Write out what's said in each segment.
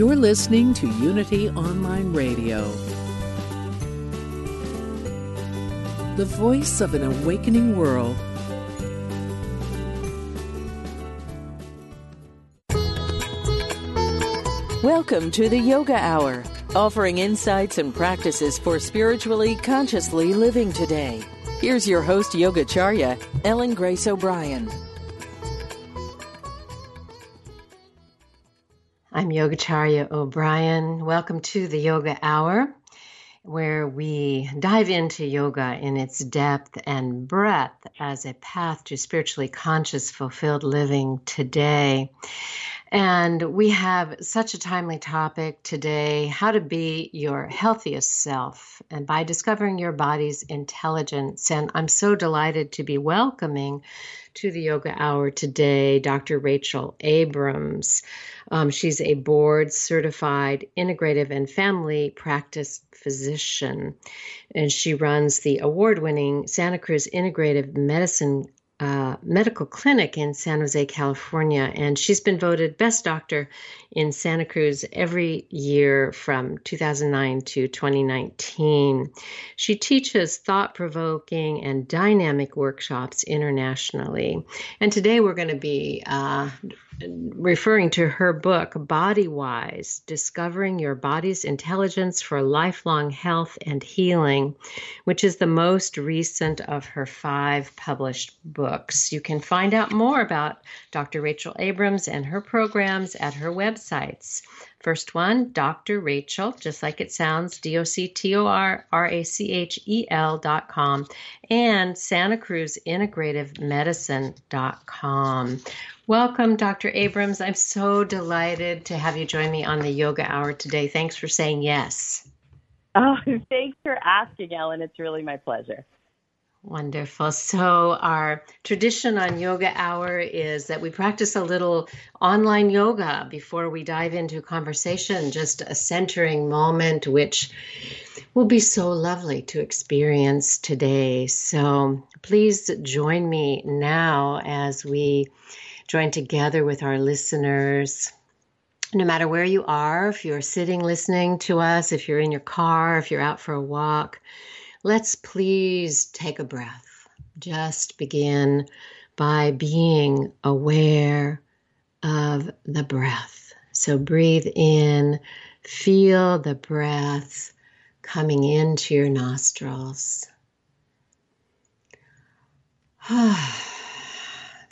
You're listening to Unity Online Radio, the voice of an awakening world. Welcome to the Yoga Hour, offering insights and practices for spiritually consciously living today. Here's your host, Yogacharya, Ellen Grace O'Brien. I'm Yogacharya O'Brien. Welcome to the Yoga Hour, where we dive into yoga in its depth and breadth as a path to spiritually conscious, fulfilled living today. And we have such a timely topic today how to be your healthiest self and by discovering your body's intelligence. And I'm so delighted to be welcoming to the Yoga Hour today Dr. Rachel Abrams. Um, she's a board certified integrative and family practice physician, and she runs the award winning Santa Cruz Integrative Medicine uh, medical clinic in San Jose, California, and she's been voted best doctor in Santa Cruz every year from 2009 to 2019. She teaches thought provoking and dynamic workshops internationally. And today we're going to be uh, referring to her book, BodyWise Discovering Your Body's Intelligence for Lifelong Health and Healing, which is the most recent of her five published books. You can find out more about Dr. Rachel Abrams and her programs at her websites. First one, Dr. Rachel, just like it sounds, D O C T O R R A C H E L dot com, and Santa Cruz Integrative Medicine dot com. Welcome, Dr. Abrams. I'm so delighted to have you join me on the Yoga Hour today. Thanks for saying yes. Oh, thanks for asking, Ellen. It's really my pleasure. Wonderful. So, our tradition on Yoga Hour is that we practice a little online yoga before we dive into conversation, just a centering moment, which will be so lovely to experience today. So, please join me now as we join together with our listeners. No matter where you are, if you're sitting listening to us, if you're in your car, if you're out for a walk, let's please take a breath. Just begin by being aware of the breath. So breathe in, feel the breath coming into your nostrils.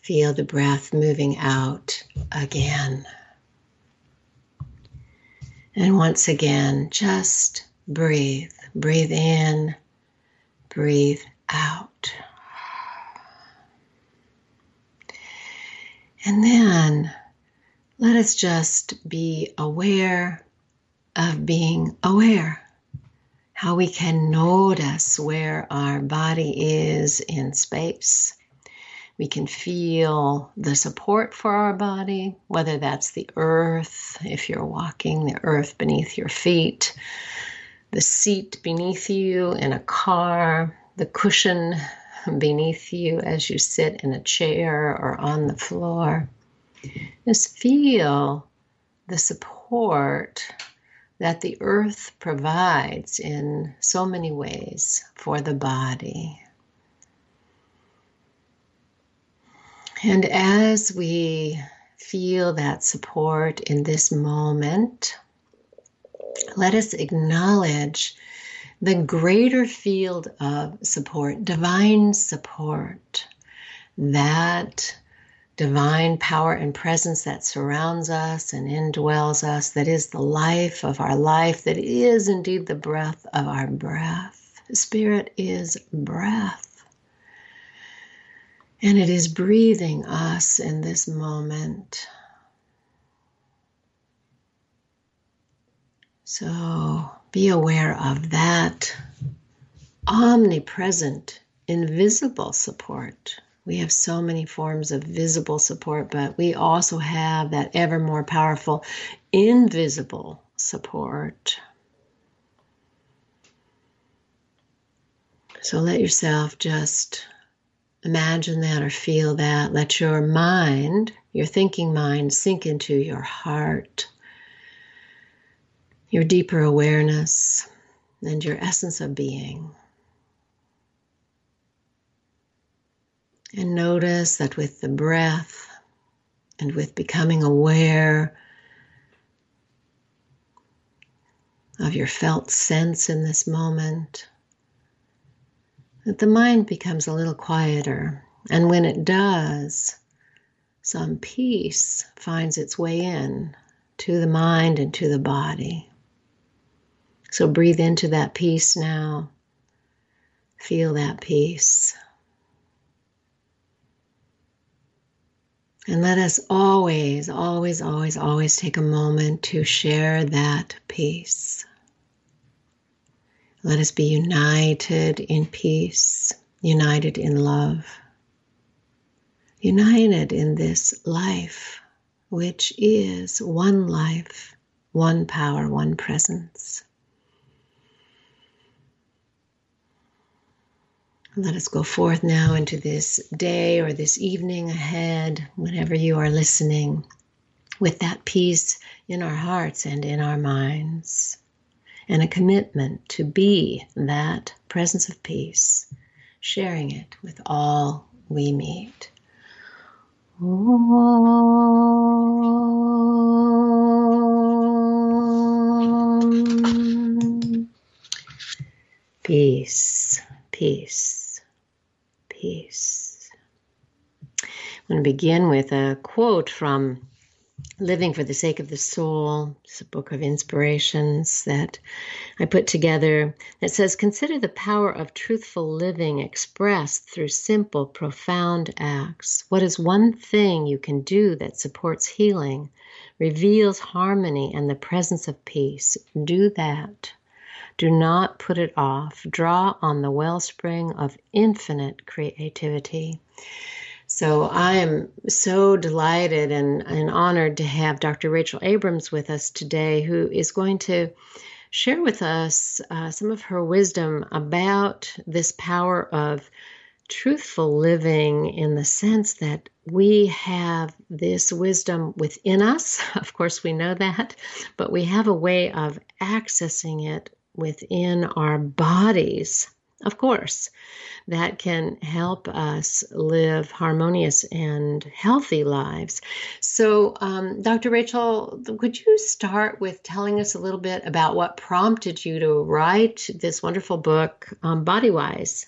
feel the breath moving out again. And once again, just breathe. Breathe in breathe out. And then let us just be aware of being aware. How we can notice where our body is in space. We can feel the support for our body, whether that's the earth, if you're walking, the earth beneath your feet, the seat beneath you in a car, the cushion beneath you as you sit in a chair or on the floor. Just feel the support that the earth provides in so many ways for the body. And as we feel that support in this moment, let us acknowledge the greater field of support, divine support, that divine power and presence that surrounds us and indwells us, that is the life of our life, that is indeed the breath of our breath. Spirit is breath. And it is breathing us in this moment So be aware of that omnipresent, invisible support. We have so many forms of visible support, but we also have that ever more powerful invisible support. So let yourself just imagine that or feel that. Let your mind, your thinking mind, sink into your heart your deeper awareness, and your essence of being. And notice that with the breath and with becoming aware of your felt sense in this moment, that the mind becomes a little quieter. And when it does, some peace finds its way in to the mind and to the body. So breathe into that peace now. Feel that peace. And let us always, always, always, always take a moment to share that peace. Let us be united in peace, united in love, united in this life, which is one life, one power, one presence. Let us go forth now into this day or this evening ahead, whenever you are listening, with that peace in our hearts and in our minds, and a commitment to be that presence of peace, sharing it with all we meet. Peace, peace peace. I'm going to begin with a quote from Living for the Sake of the Soul. It's a book of inspirations that I put together that says Consider the power of truthful living expressed through simple, profound acts. What is one thing you can do that supports healing, reveals harmony and the presence of peace? Do that. Do not put it off. Draw on the wellspring of infinite creativity. So I am so delighted and, and honored to have Dr. Rachel Abrams with us today, who is going to share with us uh, some of her wisdom about this power of truthful living in the sense that we have this wisdom within us. Of course, we know that, but we have a way of accessing it within our bodies, of course, that can help us live harmonious and healthy lives. So, um, Dr. Rachel, could you start with telling us a little bit about what prompted you to write this wonderful book, um, BodyWise?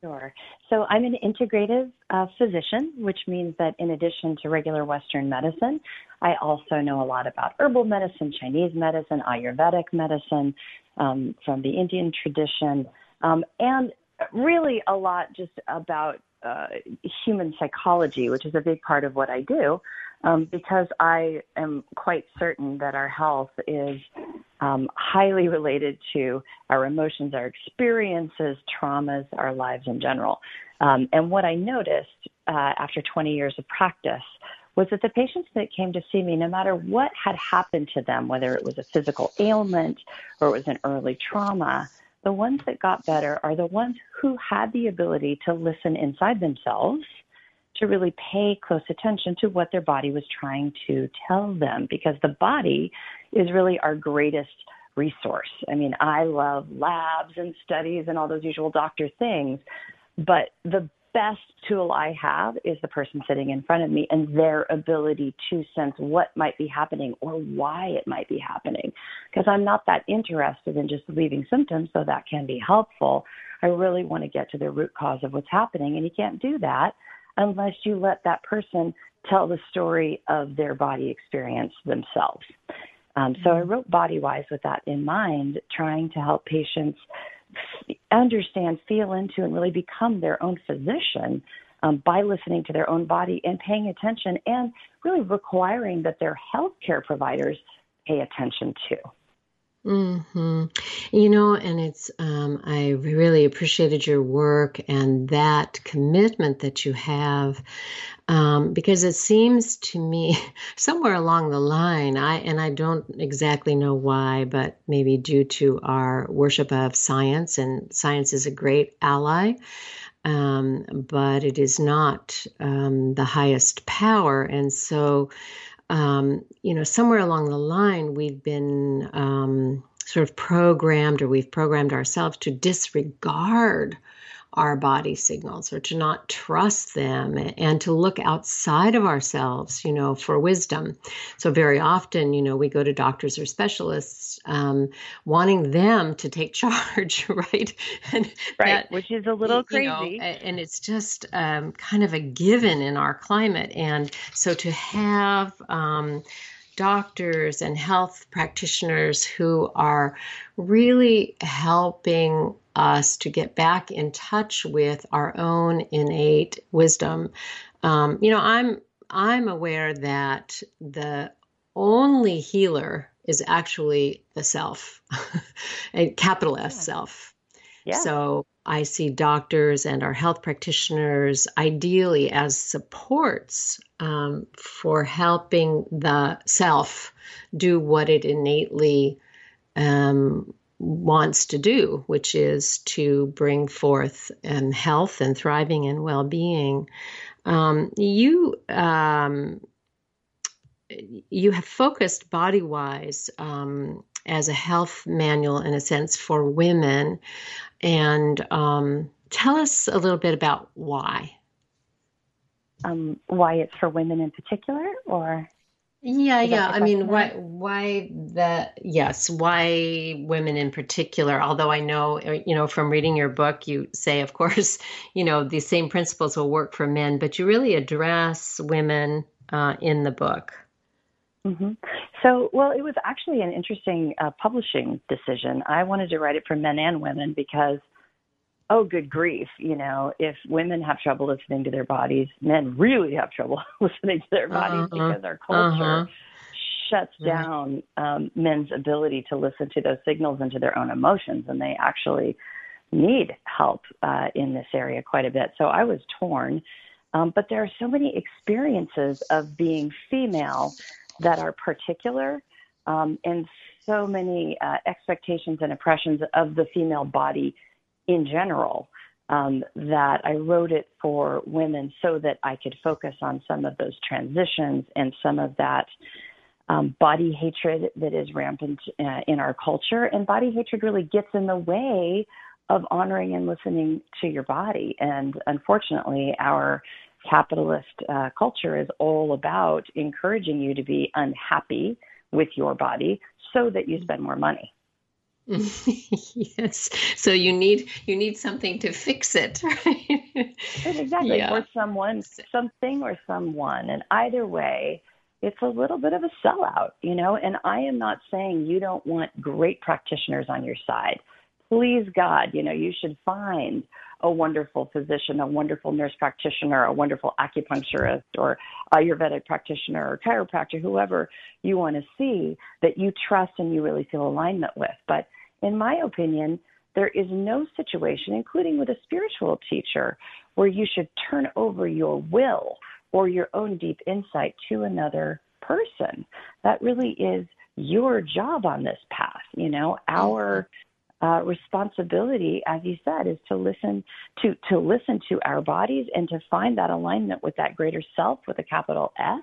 Sure. So I'm an integrative uh, physician, which means that in addition to regular Western medicine, I also know a lot about herbal medicine, Chinese medicine, Ayurvedic medicine um, from the Indian tradition, um, and really a lot just about uh, human psychology, which is a big part of what I do, um, because I am quite certain that our health is um, highly related to our emotions, our experiences, traumas, our lives in general. Um, and what I noticed uh, after 20 years of practice was that the patients that came to see me, no matter what had happened to them, whether it was a physical ailment or it was an early trauma, the ones that got better are the ones who had the ability to listen inside themselves, to really pay close attention to what their body was trying to tell them, because the body is really our greatest resource. I mean, I love labs and studies and all those usual doctor things, but the best tool I have is the person sitting in front of me and their ability to sense what might be happening or why it might be happening. Because I'm not that interested in just relieving symptoms, so that can be helpful. I really want to get to the root cause of what's happening, and you can't do that unless you let that person tell the story of their body experience themselves. Um, so I wrote BodyWise with that in mind, trying to help patients understand, feel into, and really become their own physician um, by listening to their own body and paying attention and really requiring that their healthcare providers pay attention to. Hmm. You know, and it's um, I really appreciated your work and that commitment that you have, um, because it seems to me somewhere along the line, I and I don't exactly know why, but maybe due to our worship of science, and science is a great ally. Um, but it is not um, the highest power, and so um, you know, somewhere along the line, we've been um, sort of programmed or we've programmed ourselves to disregard our body signals or to not trust them and to look outside of ourselves, you know, for wisdom. So, very often, you know, we go to doctors or specialists um, wanting them to take charge, right? And right, that, which is a little crazy. Know, and it's just um, kind of a given in our climate. And so, to have, um, doctors and health practitioners who are really helping us to get back in touch with our own innate wisdom. Um, you know, I'm I'm aware that the only healer is actually the self, a capital S yeah. self. Yeah. So I see doctors and our health practitioners ideally as supports um, for helping the self do what it innately um, wants to do, which is to bring forth um, health and thriving and well being. Um, you um, you have focused body wise um, as a health manual in a sense for women and um, tell us a little bit about why. Um, why it's for women in particular, or yeah, yeah. I mean, why, why that? Yes, why women in particular? Although I know, uh, you know, from reading your book, you say, of course, you know, these same principles will work for men, but you really address women uh, in the book. Mm-hmm. So, well, it was actually an interesting uh, publishing decision. I wanted to write it for men and women because, oh, good grief, you know, if women have trouble listening to their bodies, men really have trouble listening to their bodies uh-huh. because our culture uh-huh. shuts uh-huh. down um, men's ability to listen to those signals and to their own emotions, and they actually need help uh, in this area quite a bit. So I was torn. Um, but there are so many experiences of being female that are particular um, and so many uh, expectations and impressions of the female body in general um, that I wrote it for women so that I could focus on some of those transitions and some of that um, body hatred that is rampant uh, in our culture. And body hatred really gets in the way of honoring and listening to your body. And unfortunately, our capitalist uh, culture is all about encouraging you to be unhappy with your body so that you spend more money. yes. So you need you need something to fix it, right? exactly. Yeah. Or someone, something, or someone, and either way, it's a little bit of a sellout, you know. And I am not saying you don't want great practitioners on your side. Please God, you know, you should find a wonderful physician, a wonderful nurse practitioner, a wonderful acupuncturist or Ayurvedic practitioner or chiropractor, whoever you want to see that you trust and you really feel alignment with. But in my opinion, there is no situation, including with a spiritual teacher, where you should turn over your will or your own deep insight to another person. That really is your job on this path. You know, our uh, responsibility, as you said, is to listen to to listen to our bodies and to find that alignment with that greater self with a capital S,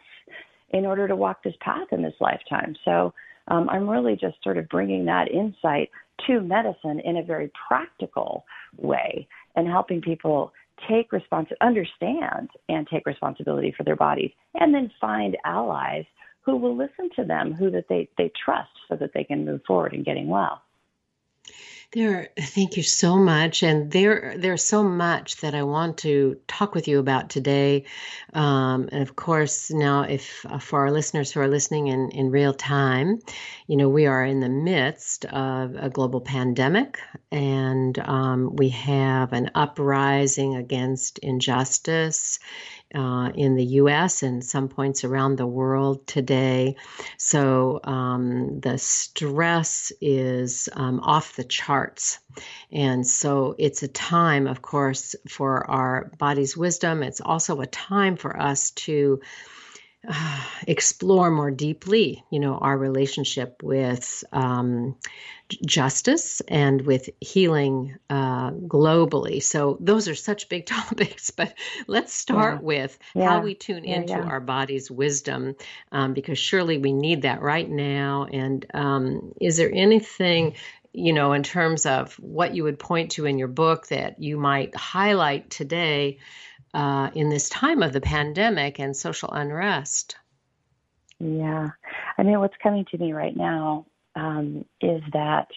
in order to walk this path in this lifetime. So um, I'm really just sort of bringing that insight to medicine in a very practical way and helping people take respons understand and take responsibility for their bodies and then find allies who will listen to them who that they, they trust so that they can move forward in getting well there, thank you so much. And there, there's so much that I want to talk with you about today. Um, and of course, now, if uh, for our listeners who are listening in, in real time, you know, we are in the midst of a global pandemic and um, we have an uprising against injustice uh, in the US and some points around the world today. So um, the stress is um, off the charts. And so it's a time, of course, for our body's wisdom. It's also a time for us to uh, explore more deeply, you know, our relationship with um, justice and with healing uh, globally. So those are such big topics, but let's start yeah. with yeah. how we tune yeah, into our body's wisdom, um, because surely we need that right now. And um, is there anything? You know, in terms of what you would point to in your book that you might highlight today uh, in this time of the pandemic and social unrest? Yeah. I mean, what's coming to me right now um, is that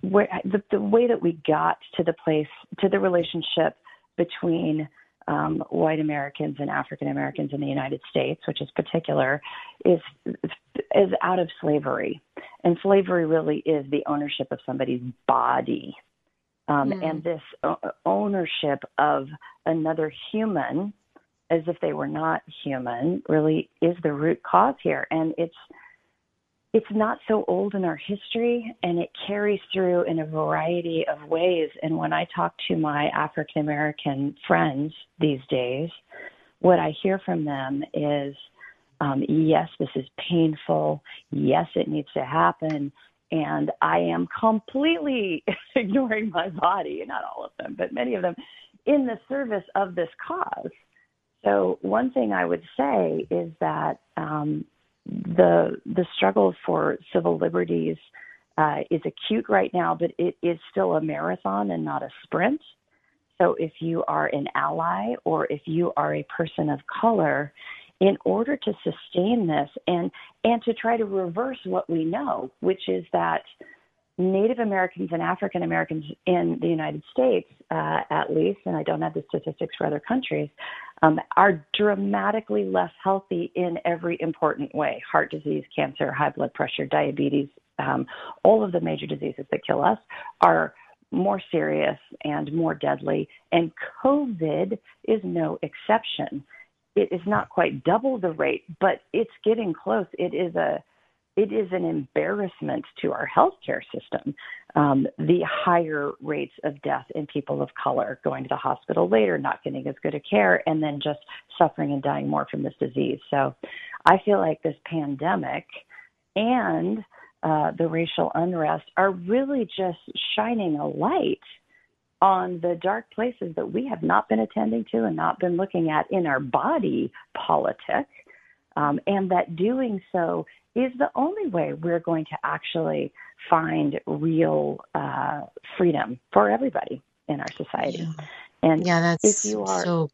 where, the, the way that we got to the place, to the relationship between um, white Americans and African Americans in the United States, which is particular, is is out of slavery, and slavery really is the ownership of somebody's body um, mm. and this ownership of another human as if they were not human really is the root cause here. And it's it's not so old in our history and it carries through in a variety of ways. And when i talk to my african american friends these days what i hear from them is um, yes this is painful. Yes it needs to happen and I am completely ignoring my body, not all of them, but many of them, in the service of this cause. So one thing I would say is that um, the the struggle for civil liberties uh, is acute right now, but it is still a marathon and not a sprint. So if you are an ally or if you are a person of color, in order to sustain this and and to try to reverse what we know, which is that Native Americans and African Americans in the United States, uh, at least, and I don't have the statistics for other countries, um, are dramatically less healthy in every important way heart disease, cancer, high blood pressure, diabetes, um, all of the major diseases that kill us are more serious and more deadly. And COVID is no exception it is not quite double the rate, but it's getting close. It is a it is an embarrassment to our healthcare system. Um, the higher rates of death in people of color going to the hospital later, not getting as good a care, and then just suffering and dying more from this disease. So, I feel like this pandemic and uh, the racial unrest are really just shining a light on the dark places that we have not been attending to and not been looking at in our body politic, um, and that doing so is the only way we're going to actually find real uh, freedom for everybody in our society. Yeah. And yeah, that's if you are, so.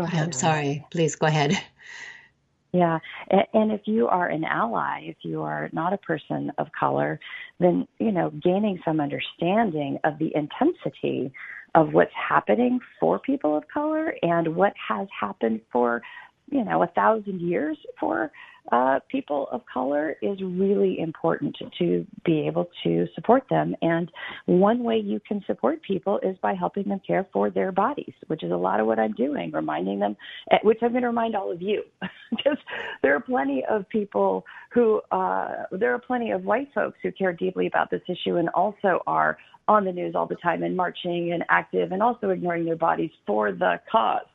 Ahead. I'm sorry. Please go ahead. Yeah, and if you are an ally, if you are not a person of color, then you know gaining some understanding of the intensity of what's happening for people of color and what has happened for you know a thousand years for uh, people of color is really important to be able to support them. And one way you can support people is by helping them care for their bodies, which is a lot of what I'm doing, reminding them, eh, which I'm going to remind all of you, because there are plenty of people who, uh, there are plenty of white folks who care deeply about this issue and also are on the news all the time and marching and active and also ignoring their bodies for the cause.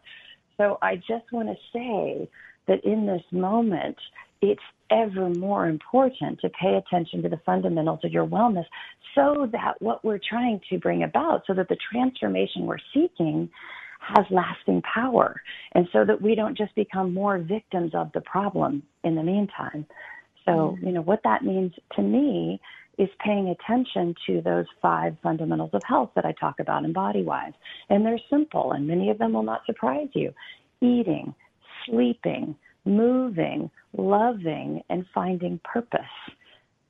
So I just want to say that in this moment, it's ever more important to pay attention to the fundamentals of your wellness so that what we're trying to bring about, so that the transformation we're seeking has lasting power, and so that we don't just become more victims of the problem in the meantime. So, mm-hmm. you know, what that means to me is paying attention to those five fundamentals of health that I talk about in BodyWise. And they're simple, and many of them will not surprise you eating, sleeping, moving, loving, and finding purpose.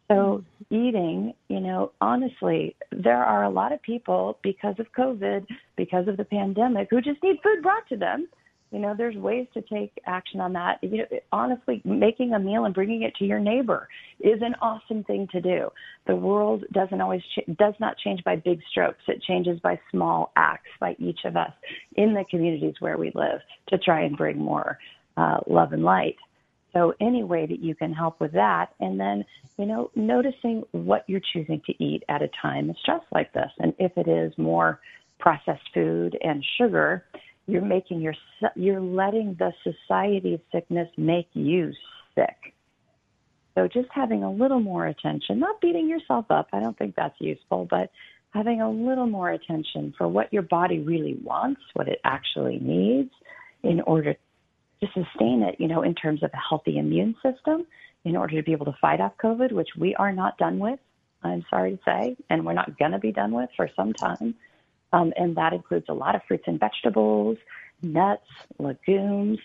So, mm-hmm. eating, you know, honestly, there are a lot of people because of COVID, because of the pandemic, who just need food brought to them you know, there's ways to take action on that. You know, honestly, making a meal and bringing it to your neighbor is an awesome thing to do. The world doesn't always ch- does not change by big strokes. It changes by small acts by each of us in the communities where we live to try and bring more uh, love and light. So any way that you can help with that, and then you know, noticing what you're choosing to eat at a time of stress like this, and if it is more processed food and sugar you're making your you're letting the society of sickness make you sick. So just having a little more attention, not beating yourself up. I don't think that's useful, but having a little more attention for what your body really wants, what it actually needs in order to sustain it, you know, in terms of a healthy immune system, in order to be able to fight off COVID, which we are not done with, I'm sorry to say, and we're not going to be done with for some time. Um, and that includes a lot of fruits and vegetables, nuts, legumes,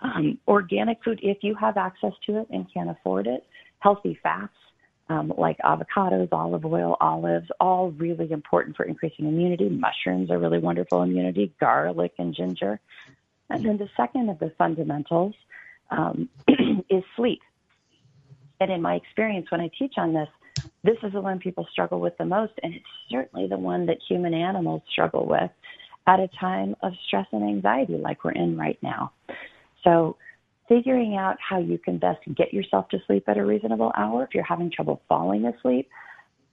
um, organic food if you have access to it and can afford it, healthy fats um, like avocados, olive oil, olives, all really important for increasing immunity. Mushrooms are really wonderful immunity, garlic and ginger. And then the second of the fundamentals um, is sleep. And in my experience, when I teach on this, this is the one people struggle with the most, and it's certainly the one that human animals struggle with at a time of stress and anxiety like we're in right now. So, figuring out how you can best get yourself to sleep at a reasonable hour. If you're having trouble falling asleep,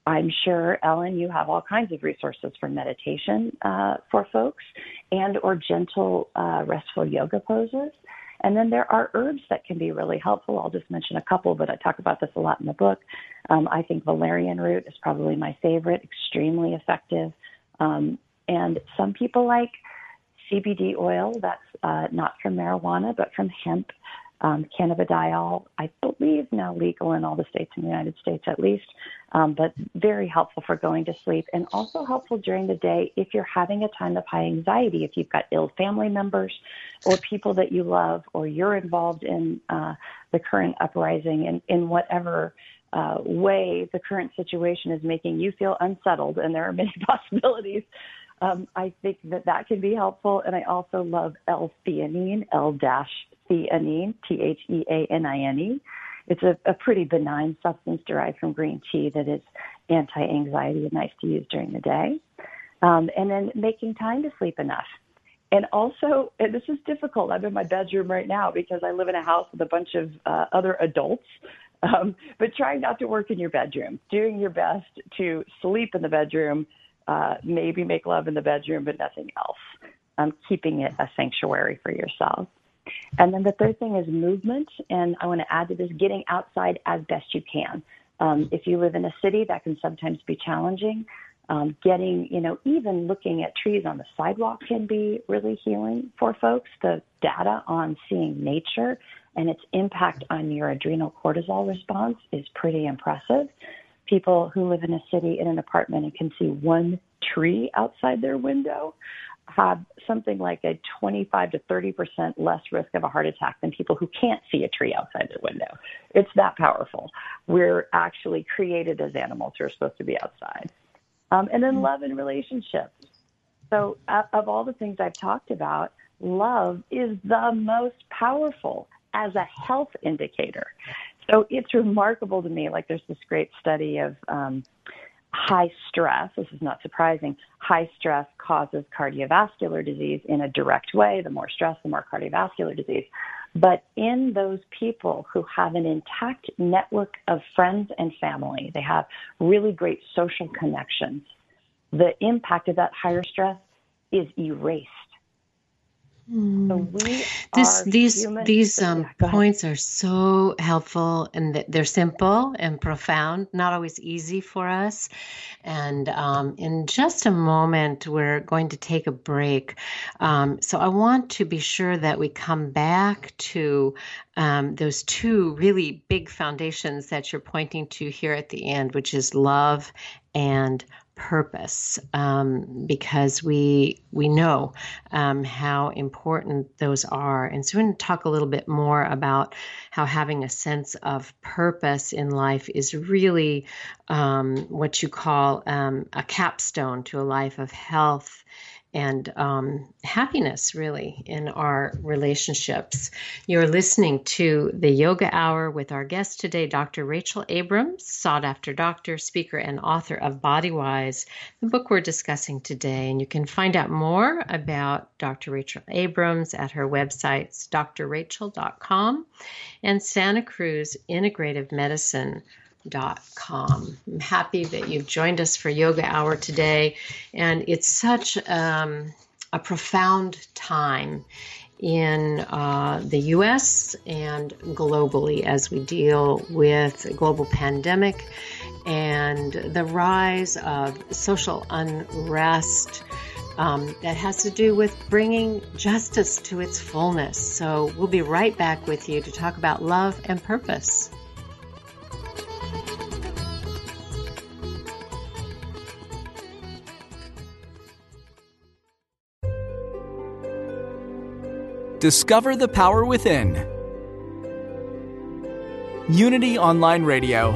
I'm sure Ellen, you have all kinds of resources for meditation uh, for folks and or gentle uh, restful yoga poses. And then there are herbs that can be really helpful. I'll just mention a couple, but I talk about this a lot in the book. Um, I think valerian root is probably my favorite, extremely effective. Um, and some people like CBD oil that's uh, not from marijuana, but from hemp um, cannabidiol, I believe now legal in all the states in the United States at least, um, but very helpful for going to sleep and also helpful during the day if you're having a time of high anxiety, if you've got ill family members or people that you love or you're involved in uh, the current uprising in, in whatever uh, way the current situation is making you feel unsettled, and there are many possibilities. Um, I think that that can be helpful, and I also love L-theanine, L dash theanine, T H E A N I N E. It's a, a pretty benign substance derived from green tea that is anti anxiety and nice to use during the day. Um, and then making time to sleep enough. And also, and this is difficult. I'm in my bedroom right now because I live in a house with a bunch of uh, other adults. Um, but trying not to work in your bedroom, doing your best to sleep in the bedroom, uh, maybe make love in the bedroom, but nothing else. Um, keeping it a sanctuary for yourself. And then the third thing is movement. And I want to add to this getting outside as best you can. Um, if you live in a city, that can sometimes be challenging. Um, getting, you know, even looking at trees on the sidewalk can be really healing for folks. The data on seeing nature and its impact on your adrenal cortisol response is pretty impressive. People who live in a city in an apartment and can see one tree outside their window have something like a 25 to 30 percent less risk of a heart attack than people who can't see a tree outside their window. It's that powerful. We're actually created as animals who are supposed to be outside. Um, and then love and relationships. So, uh, of all the things I've talked about, love is the most powerful as a health indicator. So, it's remarkable to me. Like, there's this great study of um, high stress, this is not surprising, high stress causes cardiovascular disease in a direct way. The more stress, the more cardiovascular disease. But in those people who have an intact network of friends and family, they have really great social connections, the impact of that higher stress is erased so this, these these um, points are so helpful and they're simple and profound, not always easy for us. And um, in just a moment, we're going to take a break. Um, so I want to be sure that we come back to um, those two really big foundations that you're pointing to here at the end, which is love and purpose um, because we we know um, how important those are. And so we're going to talk a little bit more about how having a sense of purpose in life is really um, what you call um, a capstone to a life of health and um, happiness, really, in our relationships. You're listening to the Yoga Hour with our guest today, Dr. Rachel Abrams, sought after doctor, speaker, and author of BodyWise, the book we're discussing today. And you can find out more about Dr. Rachel Abrams at her websites, drrachel.com and Santa Cruz Integrative Medicine com. I'm happy that you've joined us for Yoga Hour today, and it's such um, a profound time in uh, the US and globally as we deal with a global pandemic and the rise of social unrest. Um, that has to do with bringing justice to its fullness. So, we'll be right back with you to talk about love and purpose. Discover the power within. Unity Online Radio.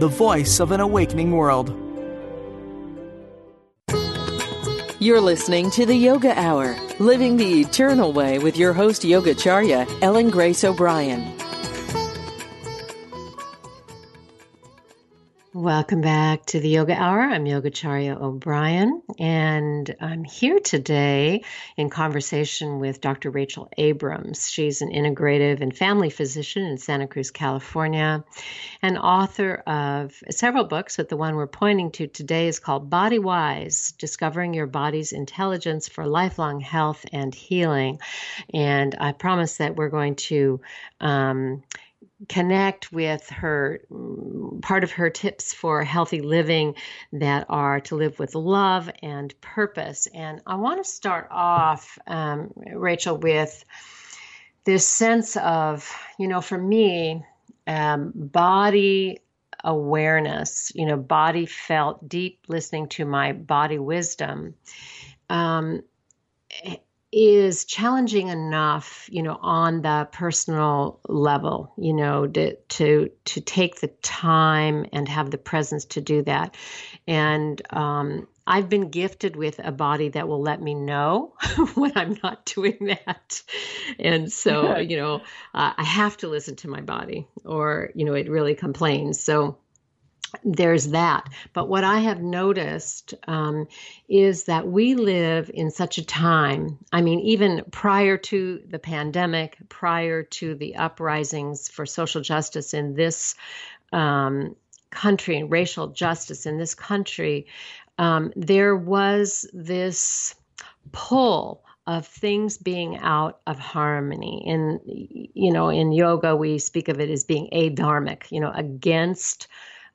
The voice of an awakening world. You're listening to the Yoga Hour, Living the Eternal Way with your host, Yogacharya, Ellen Grace O'Brien. Welcome back to the Yoga Hour. I'm Yogacharya O'Brien, and I'm here today in conversation with Dr. Rachel Abrams. She's an integrative and family physician in Santa Cruz, California, and author of several books, but the one we're pointing to today is called BodyWise Discovering Your Body's Intelligence for Lifelong Health and Healing. And I promise that we're going to. Um, connect with her part of her tips for healthy living that are to live with love and purpose. And i want to start off um, rachel with this sense of you know for me um, body awareness you know body felt deep listening to my body wisdom. Um, is challenging enough, you know, on the personal level, you know, to to to take the time and have the presence to do that. And um, I've been gifted with a body that will let me know when I'm not doing that. And so, you know, uh, I have to listen to my body or, you know, it really complains. So there's that. But what I have noticed um, is that we live in such a time. I mean, even prior to the pandemic, prior to the uprisings for social justice in this um, country and racial justice in this country, um, there was this pull of things being out of harmony. In you know, in yoga, we speak of it as being adharmic. You know, against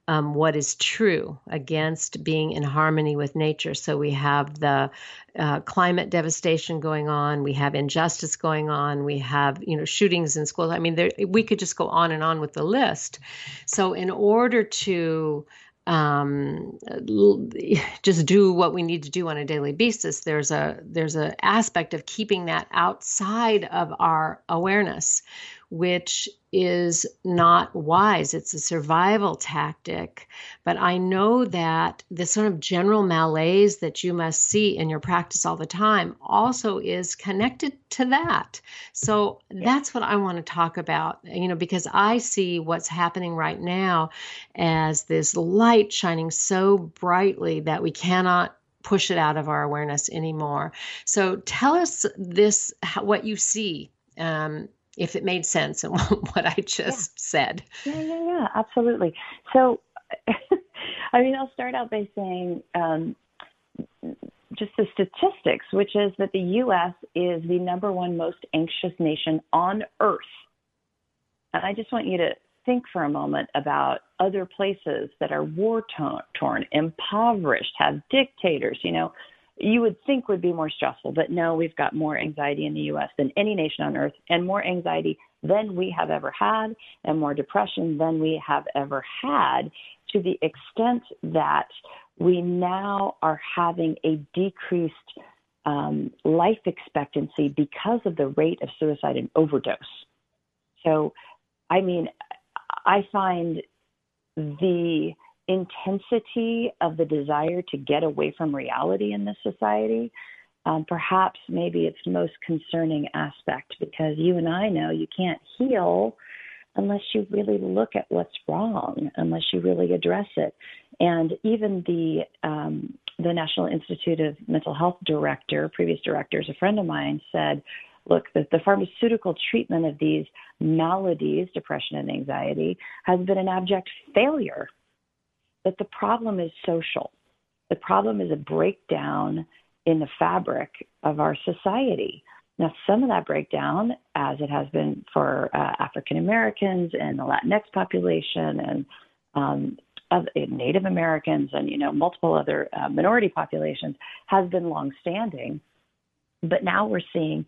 um, what is true against being in harmony with nature. So we have the uh, climate devastation going on, we have injustice going on, we have you know shootings in schools. I mean, there, we could just go on and on with the list. So in order to um, just do what we need to do on a daily basis. There's a there's an aspect of keeping that outside of our awareness, which is not wise. It's a survival tactic. But I know that the sort of general malaise that you must see in your practice all the time also is connected to that. So that's what I want to talk about, you know, because I see what's happening right now as this light shining so brightly that we cannot push it out of our awareness anymore. So tell us this, what you see um, if it made sense and what I just yeah. said. Yeah, yeah, yeah, absolutely. So, I mean, I'll start out by saying um, just the statistics, which is that the U.S. is the number one most anxious nation on earth. And I just want you to think for a moment about other places that are war torn, impoverished, have dictators, you know, you would think would be more stressful, but no, we've got more anxiety in the US than any nation on earth, and more anxiety than we have ever had, and more depression than we have ever had, to the extent that we now are having a decreased um, life expectancy because of the rate of suicide and overdose. So, I mean, I find the intensity of the desire to get away from reality in this society, um, perhaps maybe its most concerning aspect because you and I know you can't heal unless you really look at what's wrong, unless you really address it. And even the um, the National Institute of Mental Health director, previous director, is a friend of mine, said, "Look, the, the pharmaceutical treatment of these maladies, depression and anxiety, has been an abject failure. That the problem is social. The problem is a breakdown in the fabric of our society." Now, some of that breakdown, as it has been for uh, African Americans and the Latinx population and um, of Native Americans and you know multiple other uh, minority populations, has been longstanding. But now we're seeing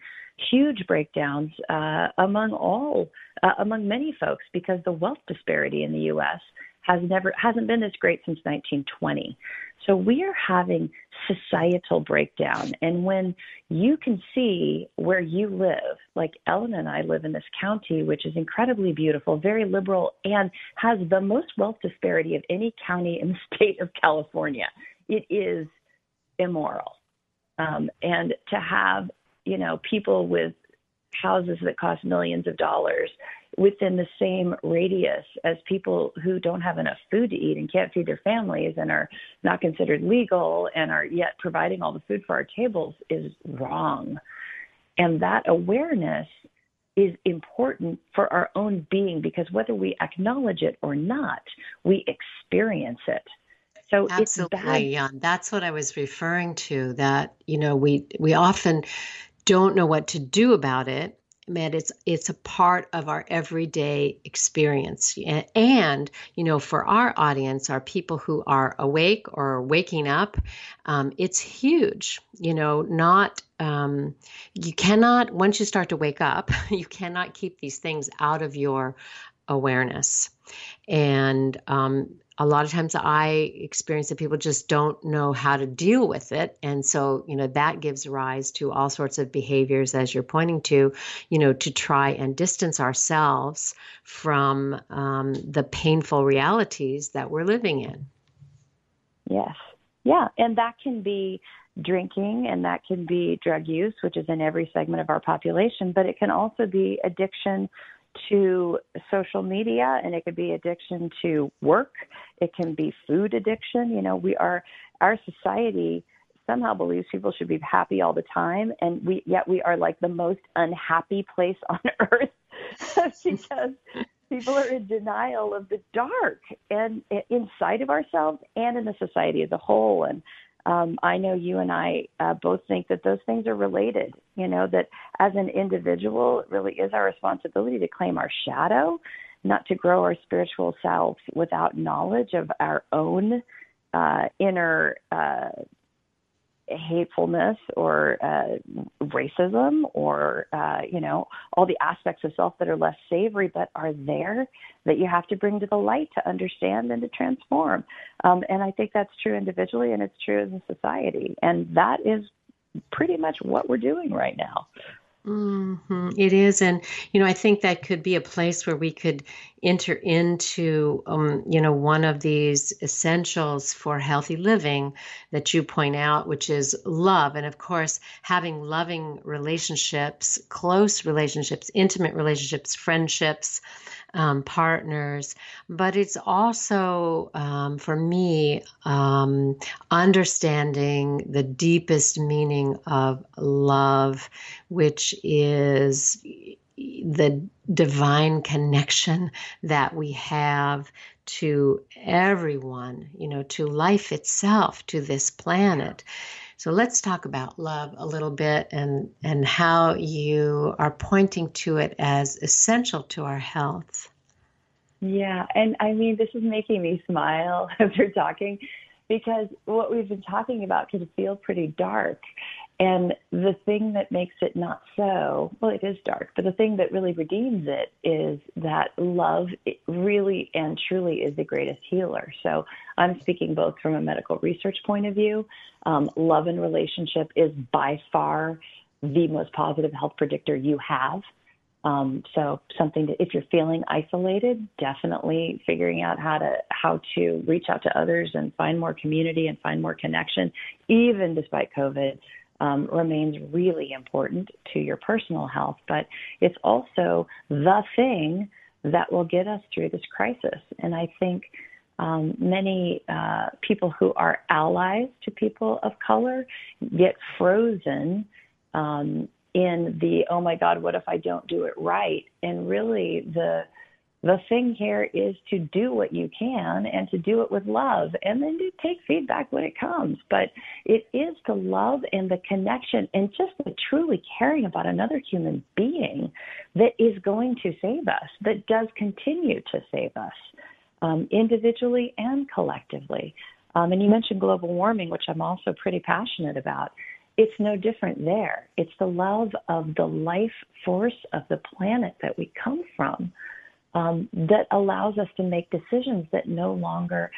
huge breakdowns uh, among all uh, among many folks because the wealth disparity in the U.S. has never hasn't been this great since 1920. So we are having societal breakdown. And when you can see where you live, like Ellen and I live in this county, which is incredibly beautiful, very liberal, and has the most wealth disparity of any county in the state of California, it is immoral. Um, and to have, you know, people with houses that cost millions of dollars within the same radius as people who don't have enough food to eat and can't feed their families and are not considered legal and are yet providing all the food for our tables is wrong. And that awareness is important for our own being because whether we acknowledge it or not, we experience it. So absolutely, that's what I was referring to. That you know, we we often don't know what to do about it man it's it's a part of our everyday experience. And you know for our audience our people who are awake or waking up um, it's huge you know not um, you cannot once you start to wake up you cannot keep these things out of your awareness. And um, a lot of times I experience that people just don't know how to deal with it. And so, you know, that gives rise to all sorts of behaviors, as you're pointing to, you know, to try and distance ourselves from um, the painful realities that we're living in. Yes. Yeah. And that can be drinking and that can be drug use, which is in every segment of our population, but it can also be addiction to social media and it could be addiction to work. It can be food addiction. You know we are our society somehow believes people should be happy all the time and we yet we are like the most unhappy place on earth. Because people are in denial of the dark and inside of ourselves and in the society as a whole and um, I know you and I uh, both think that those things are related. You know, that as an individual, it really is our responsibility to claim our shadow, not to grow our spiritual selves without knowledge of our own uh, inner uh, hatefulness or uh, racism or uh, you know all the aspects of self that are less savory but are there that you have to bring to the light to understand and to transform. Um, and i think that's true individually and it's true as a society. And that is pretty much what we're doing right now. Mm-hmm. It is, and you know, I think that could be a place where we could enter into, um, you know, one of these essentials for healthy living that you point out, which is love, and of course, having loving relationships, close relationships, intimate relationships, friendships um, partners, but it's also um, for me um, understanding the deepest meaning of love, which is the divine connection that we have to everyone, you know, to life itself, to this planet. So let's talk about love a little bit and, and how you are pointing to it as essential to our health. Yeah, and I mean, this is making me smile as we're talking because what we've been talking about can feel pretty dark. And the thing that makes it not so, well, it is dark, but the thing that really redeems it is that love really and truly is the greatest healer. So I'm speaking both from a medical research point of view. Um, love and relationship is by far the most positive health predictor you have. Um, so something that if you're feeling isolated, definitely figuring out how to how to reach out to others and find more community and find more connection, even despite COVID, um, remains really important to your personal health. But it's also the thing that will get us through this crisis. And I think um, many uh, people who are allies to people of color get frozen um, in the oh my god what if i don't do it right and really the the thing here is to do what you can and to do it with love and then to take feedback when it comes. But it is the love and the connection and just the truly caring about another human being that is going to save us that does continue to save us um, individually and collectively. Um, and you mentioned global warming which i'm also pretty passionate about. It's no different there. It's the love of the life force of the planet that we come from um, that allows us to make decisions that no longer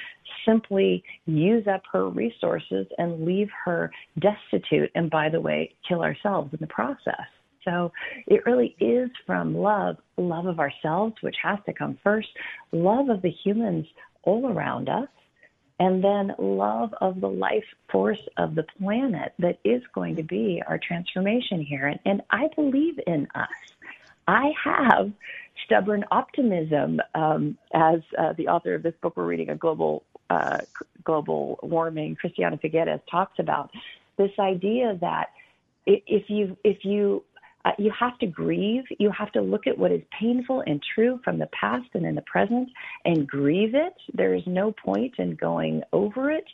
simply use up her resources and leave her destitute, and by the way, kill ourselves in the process. So it really is from love, love of ourselves, which has to come first, love of the humans all around us, and then love of the life force of the planet that is going to be our transformation here. And, and I believe in us. I have stubborn optimism, um, as uh, the author of this book we're reading, a global uh, global warming, Christiana Figueres talks about this idea that if you if you uh, you have to grieve. You have to look at what is painful and true from the past and in the present and grieve it. There is no point in going over it.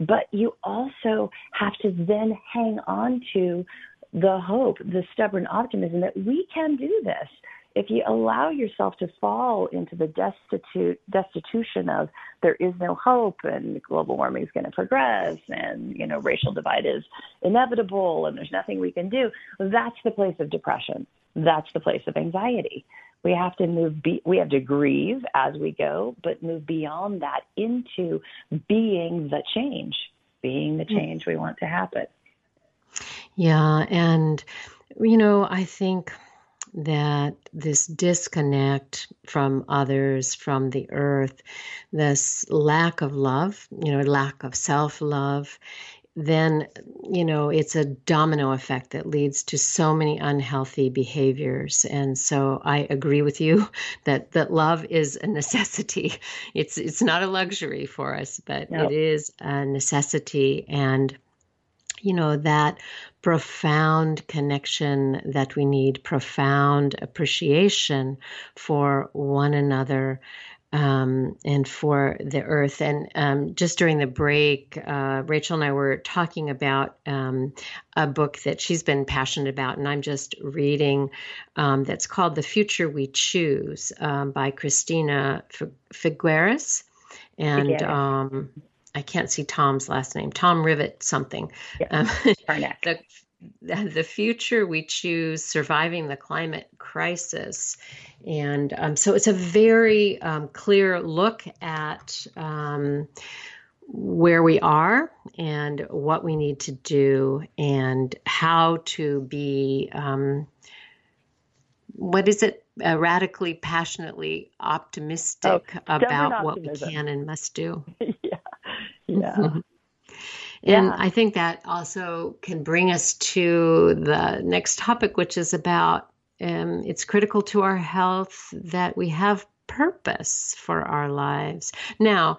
But you also have to then hang on to the hope, the stubborn optimism that we can do this if you allow yourself to fall into the destitute destitution of there is no hope and global warming is going to progress and you know racial divide is inevitable and there's nothing we can do that's the place of depression. That's the place of anxiety. We have to move be, we have to grieve as we go but move beyond that into being the change being the mm. change we want to happen. Yeah and you know i think that this disconnect from others, from the earth, this lack of love, you know, lack of self love, then, you know, it's a domino effect that leads to so many unhealthy behaviors. And so I agree with you that, that love is a necessity. It's, it's not a luxury for us, but it is a necessity. And you know, that profound connection that we need, profound appreciation for one another. Um, and for the earth. And um, just during the break, uh, Rachel and I were talking about um, a book that she's been passionate about, and I'm just reading um, that's called The Future We Choose um, by Christina Figueres. And um, I can't see Tom's last name, Tom Rivett something. Yeah. Um, the, the future we choose, surviving the climate crisis. And um, so it's a very um, clear look at um, where we are and what we need to do and how to be, um, what is it, uh, radically, passionately optimistic oh, about what we can and must do. yeah. Yeah. Mm-hmm. And. I think that also can bring us to the next topic, which is about um, it's critical to our health that we have purpose for our lives. Now,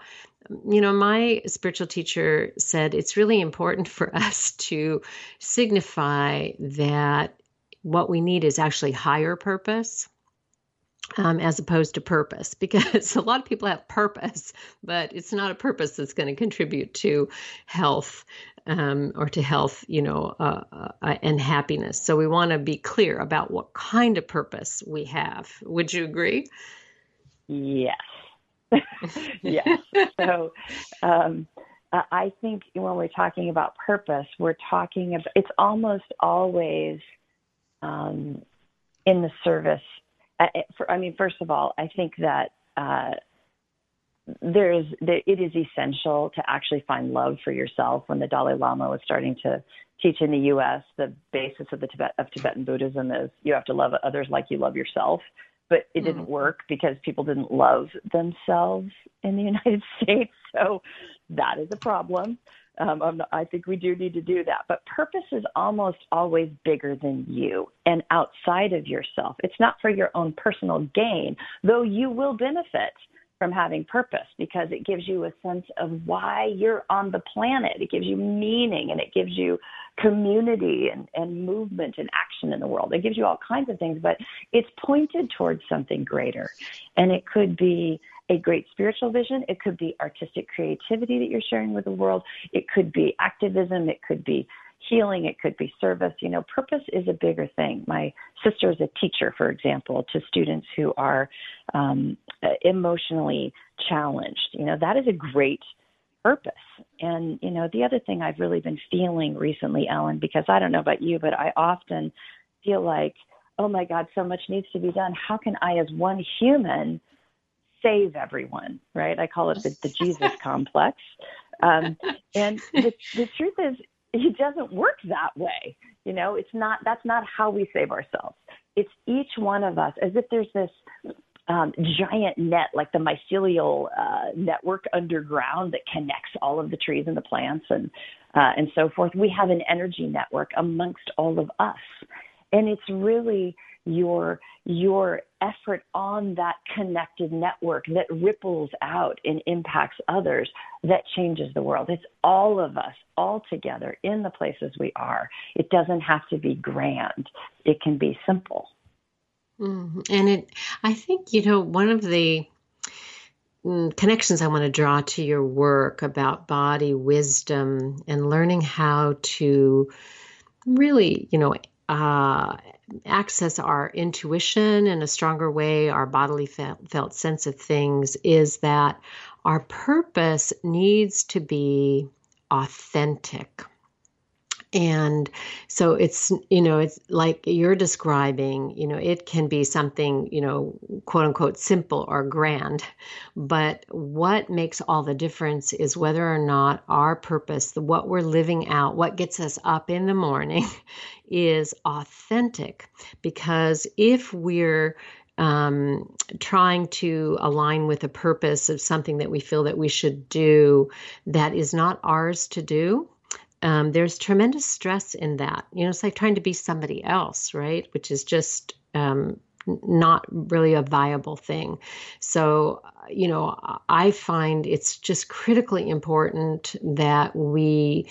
you know, my spiritual teacher said it's really important for us to signify that what we need is actually higher purpose um, as opposed to purpose because a lot of people have purpose, but it's not a purpose that's going to contribute to health um, or to health, you know, uh, uh, and happiness. So we want to be clear about what kind of purpose we have. Would you agree? Yes. yes. so um, I think when we're talking about purpose, we're talking about it's almost always um, in the service for, I mean, first of all, I think that uh, there's there, it is essential to actually find love for yourself. When the Dalai Lama was starting to teach in the U.S., the basis of the Tibet of Tibetan Buddhism is you have to love others like you love yourself. But it didn't mm. work because people didn't love themselves in the United States. So that is a problem. Um, I think we do need to do that. But purpose is almost always bigger than you and outside of yourself. It's not for your own personal gain, though you will benefit from having purpose because it gives you a sense of why you're on the planet. It gives you meaning and it gives you community and, and movement and action in the world. It gives you all kinds of things, but it's pointed towards something greater. And it could be a great spiritual vision. It could be artistic creativity that you're sharing with the world. It could be activism. It could be healing. It could be service. You know, purpose is a bigger thing. My sister is a teacher, for example, to students who are um, emotionally challenged. You know, that is a great purpose. And, you know, the other thing I've really been feeling recently, Ellen, because I don't know about you, but I often feel like, oh my God, so much needs to be done. How can I, as one human, save everyone, right? I call it the, the Jesus complex. Um, and the, the truth is, it doesn't work that way. You know, it's not, that's not how we save ourselves. It's each one of us as if there's this um, giant net, like the mycelial uh, network underground that connects all of the trees and the plants and uh, and so forth. We have an energy network amongst all of us, and it's really your your effort on that connected network that ripples out and impacts others that changes the world. It's all of us all together in the places we are. It doesn't have to be grand. It can be simple. Mm-hmm. And it, I think, you know, one of the mm, connections I want to draw to your work about body wisdom and learning how to really, you know, uh, access our intuition in a stronger way, our bodily felt, sense of things, is that our purpose needs to be authentic. And so it's, you know, it's like you're describing, you know, it can be something, you know, quote unquote simple or grand. But what makes all the difference is whether or not our purpose, the, what we're living out, what gets us up in the morning is authentic. Because if we're um, trying to align with a purpose of something that we feel that we should do that is not ours to do, um, there's tremendous stress in that. You know, it's like trying to be somebody else, right? Which is just um, not really a viable thing. So, you know, I find it's just critically important that we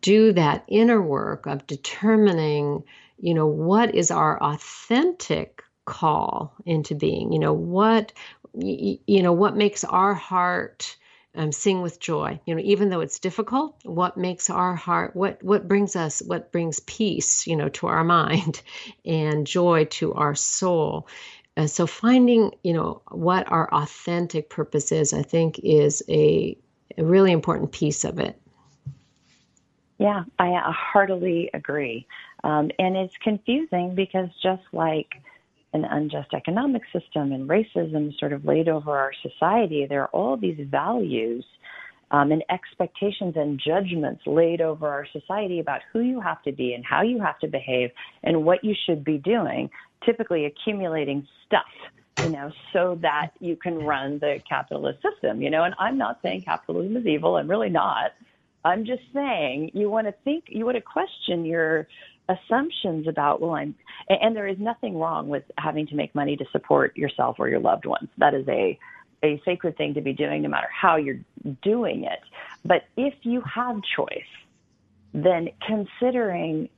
do that inner work of determining, you know, what is our authentic call into being you know what you know what makes our heart um, sing with joy. You know even though it's difficult what makes our heart what what brings us what brings peace you know to our mind and joy to our soul. Uh, so finding you know what our authentic purpose is i think is a, a really important piece of it. Yeah i heartily agree. Um, and it's confusing because just like an unjust economic system and racism sort of laid over our society. There are all these values um, and expectations and judgments laid over our society about who you have to be and how you have to behave and what you should be doing, typically accumulating stuff you know, so that you can run the capitalist system, you know. And I'm not saying capitalism is evil. I'm really not. I'm just saying you want to think, you want to question your assumptions about well i'm and there is nothing wrong with having to make money to support yourself or your loved ones. That is a a sacred thing to be doing no matter how you're doing it. But if you have choice then considering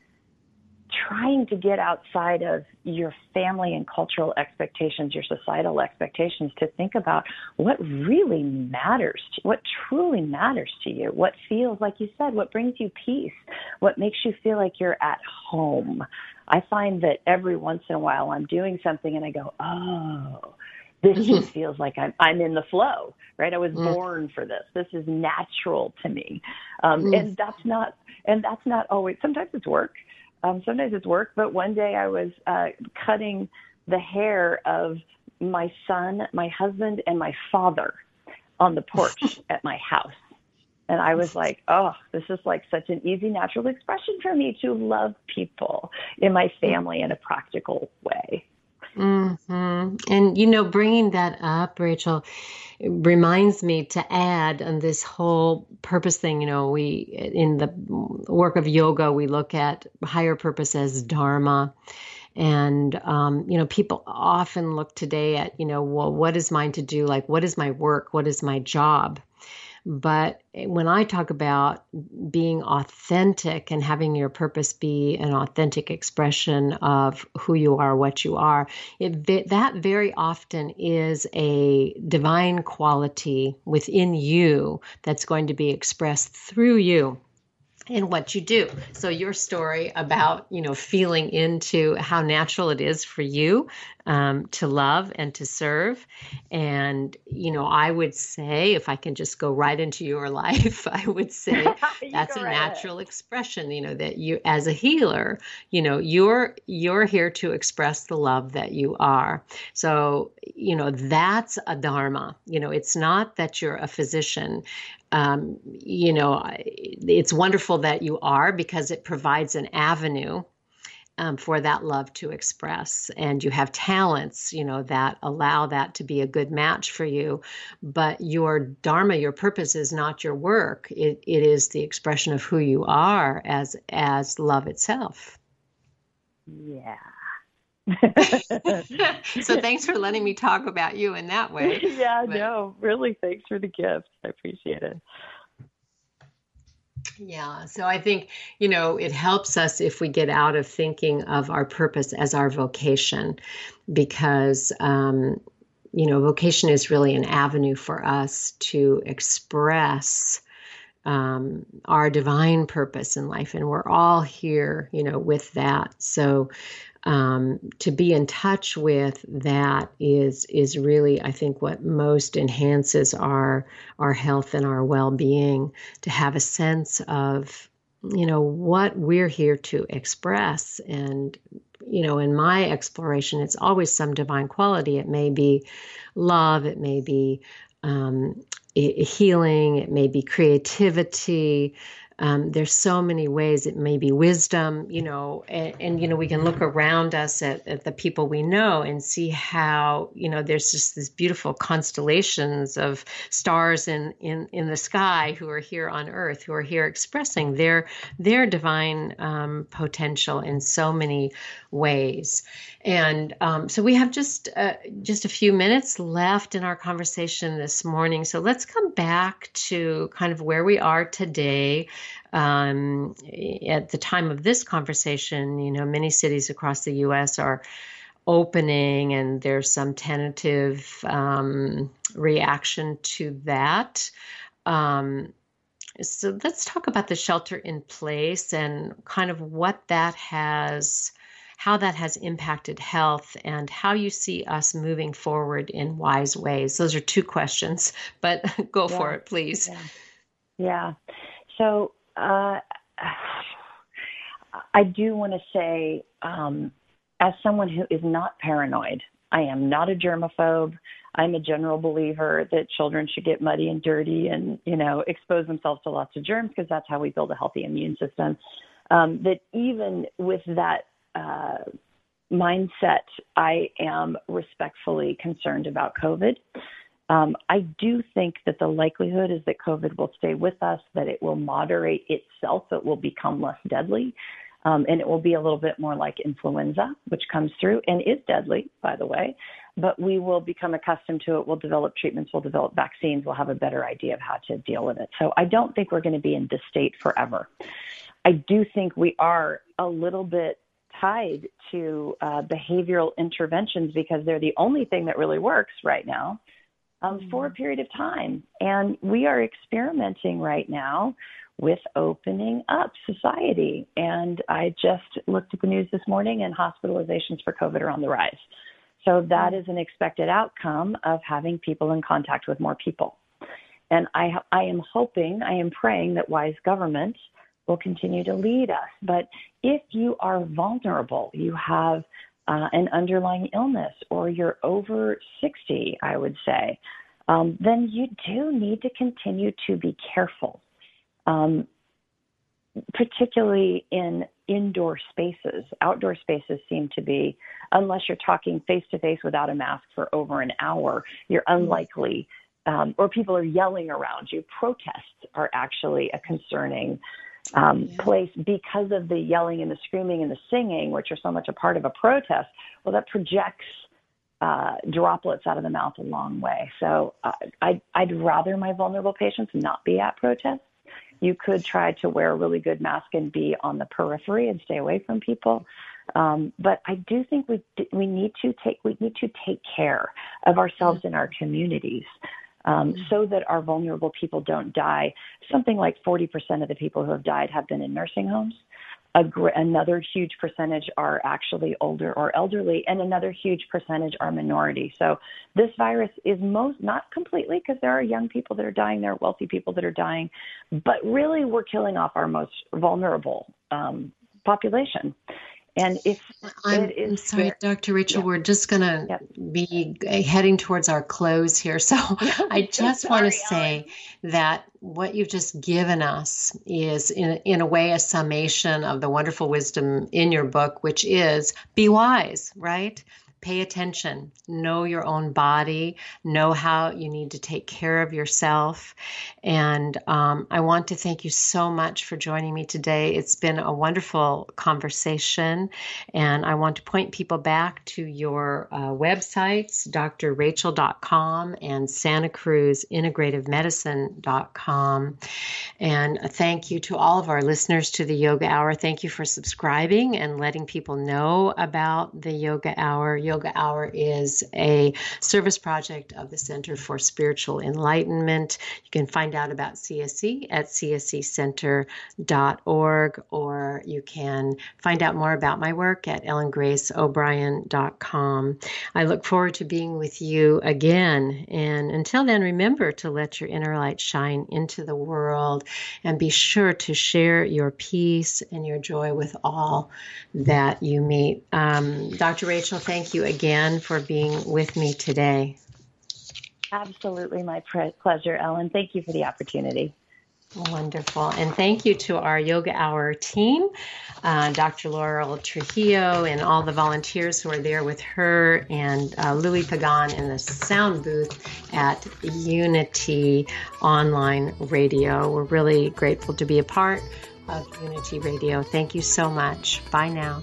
trying to get outside of your family and cultural expectations, your societal expectations, to think about what really matters, to, what truly matters to you, what feels, like you said, what brings you peace, what makes you feel like you're at home. I find that every once in a while I'm doing something and I go, oh, this mm-hmm. just feels like I'm I'm in the flow, right? I was mm. born for this. This is natural to me, um, mm. and that's not and that's not always. Sometimes it's work, um, sometimes it's work, but one day I was uh, cutting the hair of my son, my husband, and my father. on the porch at my house. And I was like, oh, this is like such an easy, natural expression for me to love people in my family in a practical way. Mm-hmm. And, you know, bringing that up, Rachel, reminds me to add on this whole purpose thing. You know, we, in the work of yoga, we look at higher purpose as dharma. And, um, you know, people often look today at, you know, well, what is mine to do? Like, what is my work? What is my job? But eh, when I talk about being authentic and having your purpose be an authentic expression of who you are, what you are, it, that very often is a divine quality within you that's going to be expressed through you in what you do. So your story about, you know, feeling into how natural it is for you um, to love and to serve. And, you know, I would say, if I can just go right into your life, I would say that's a natural expression, you know, that you, as a healer, you know, you're, you're here to express the love that you are. So, you know, that's a dharma. You know, it's not that you're a physician um, you know, it's wonderful that you are because it provides an avenue um, for that love to express. And you have talents, you know, that allow that to be a good match for you. But your dharma, your purpose is not your work. It, it is the expression of who you are as as love itself. Yeah. so thanks for letting me talk about you in that way. Yeah, but, no, really thanks for the gift. I appreciate it. Yeah, so I think, you know, it helps us if we get out of thinking of our purpose as our vocation because, um, you know, vocation is really an avenue for us to express um, our divine purpose in life. And we're all here, you know, with that. So um, to be in touch with that is is really I think what most enhances our our health and our well-being to have a sense of you know what we're here to express. And you know in my exploration it's always some divine quality. It may be love it may be um, healing it may be creativity um, there's so many ways. It may be wisdom, you know, and, and you know we can look around us at, at, the people we know and see how you know there's just these beautiful constellations of stars in in in the sky who are here on Earth, who are here expressing their their divine um, potential in so many ways. And um, so we have just uh, just a few minutes left in our conversation this morning. So let's come back to kind of where we are today. Um, at the time of this conversation, you know, many cities across the U.S. are opening, and there's some tentative um, reaction to that. Um, so let's talk about the shelter in place and kind of what that has how that has impacted health and how you see us moving forward in wise ways. Those are two questions, but go yeah. for it, please. Yeah. yeah. So uh, I do want to say, um, as someone who is not paranoid, I am not a germaphobe. I'm a general believer that children should get muddy and dirty and, you know, expose themselves to lots of germs because that's how we build a healthy immune system. Um, that even with that uh, mindset, I am respectfully concerned about COVID. Um, I do think that the likelihood is that COVID will stay with us, that it will moderate itself, it will become less deadly, um, and it will be a little bit more like influenza, which comes through and is deadly, by the way. But we will become accustomed to it. We'll develop treatments, we'll develop vaccines, we'll have a better idea of how to deal with it. So I don't think we're going to be in this state forever. I do think we are a little bit tied to uh, behavioral interventions because they're the only thing that really works right now um, mm-hmm. for a period of time. And we are experimenting right now with opening up society. And I just looked at the news this morning, and hospitalizations for COVID are on the rise. So that mm-hmm. an expected outcome of having people in contact with more people. And I, I am hoping, I am praying that wise government will continue to lead us. But if you are vulnerable, you have uh, an underlying illness, or you're over 60, I would say, um, then you do need to continue to be careful, um, particularly in indoor spaces. Outdoor spaces seem to be, unless you're talking face to face without a mask for over an hour, you're unlikely. Um, or people are yelling around you. Protests are actually a concerning um, yeah. place because of the yelling and the screaming and the singing, which are so much a part of a protest. Well, that projects uh, droplets out of the mouth a long way. So uh, I'd, I'd rather my vulnerable patients not be at protests. You could try to wear a really good mask and be on the periphery and stay away from people. Um, but I do think we we need to take we need to take care of ourselves and our communities um, mm-hmm. so that our vulnerable people don't die. Something like 40% of the people who have died have been in nursing homes. Gr- another huge percentage are actually older or elderly, and another huge percentage are minority. So this virus is most not completely because there are young people that are dying, there are wealthy people that are dying, but really we're killing off our most vulnerable um, population. And if I'm, I'm sorry, Dr. Rachel, yeah. we're just going to yep. be uh, heading towards our close here. So I just want to say that what you've just given us is, in, in a way, a summation of the wonderful wisdom in your book, which is be wise, right? Pay attention, know your own body, know how you need to take care of yourself. And um, I want to thank you so much for joining me today. It's been a wonderful conversation. And I want to point people back to your uh, websites, drrachel.com and Santa Cruz Integrative Medicine.com. And thank you to all of our listeners to the Yoga Hour. Thank you for subscribing and letting people know about the Yoga Hour. Yoga Hour is a service project of the Center for Spiritual Enlightenment. You can find out about CSE at csecenter.org, or you can find out more about my work at ellengraceobrien.com. I look forward to being with you again. And until then, remember to let your inner light shine into the world and be sure to share your peace and your joy with all that you meet. Um, Dr. Rachel, thank you you again for being with me today. Absolutely, my pleasure, Ellen. Thank you for the opportunity. Wonderful. And thank you to our Yoga Hour team, uh, Dr. Laurel Trujillo, and all the volunteers who are there with her, and uh, Louis Pagan in the sound booth at Unity Online Radio. We're really grateful to be a part of Unity Radio. Thank you so much. Bye now.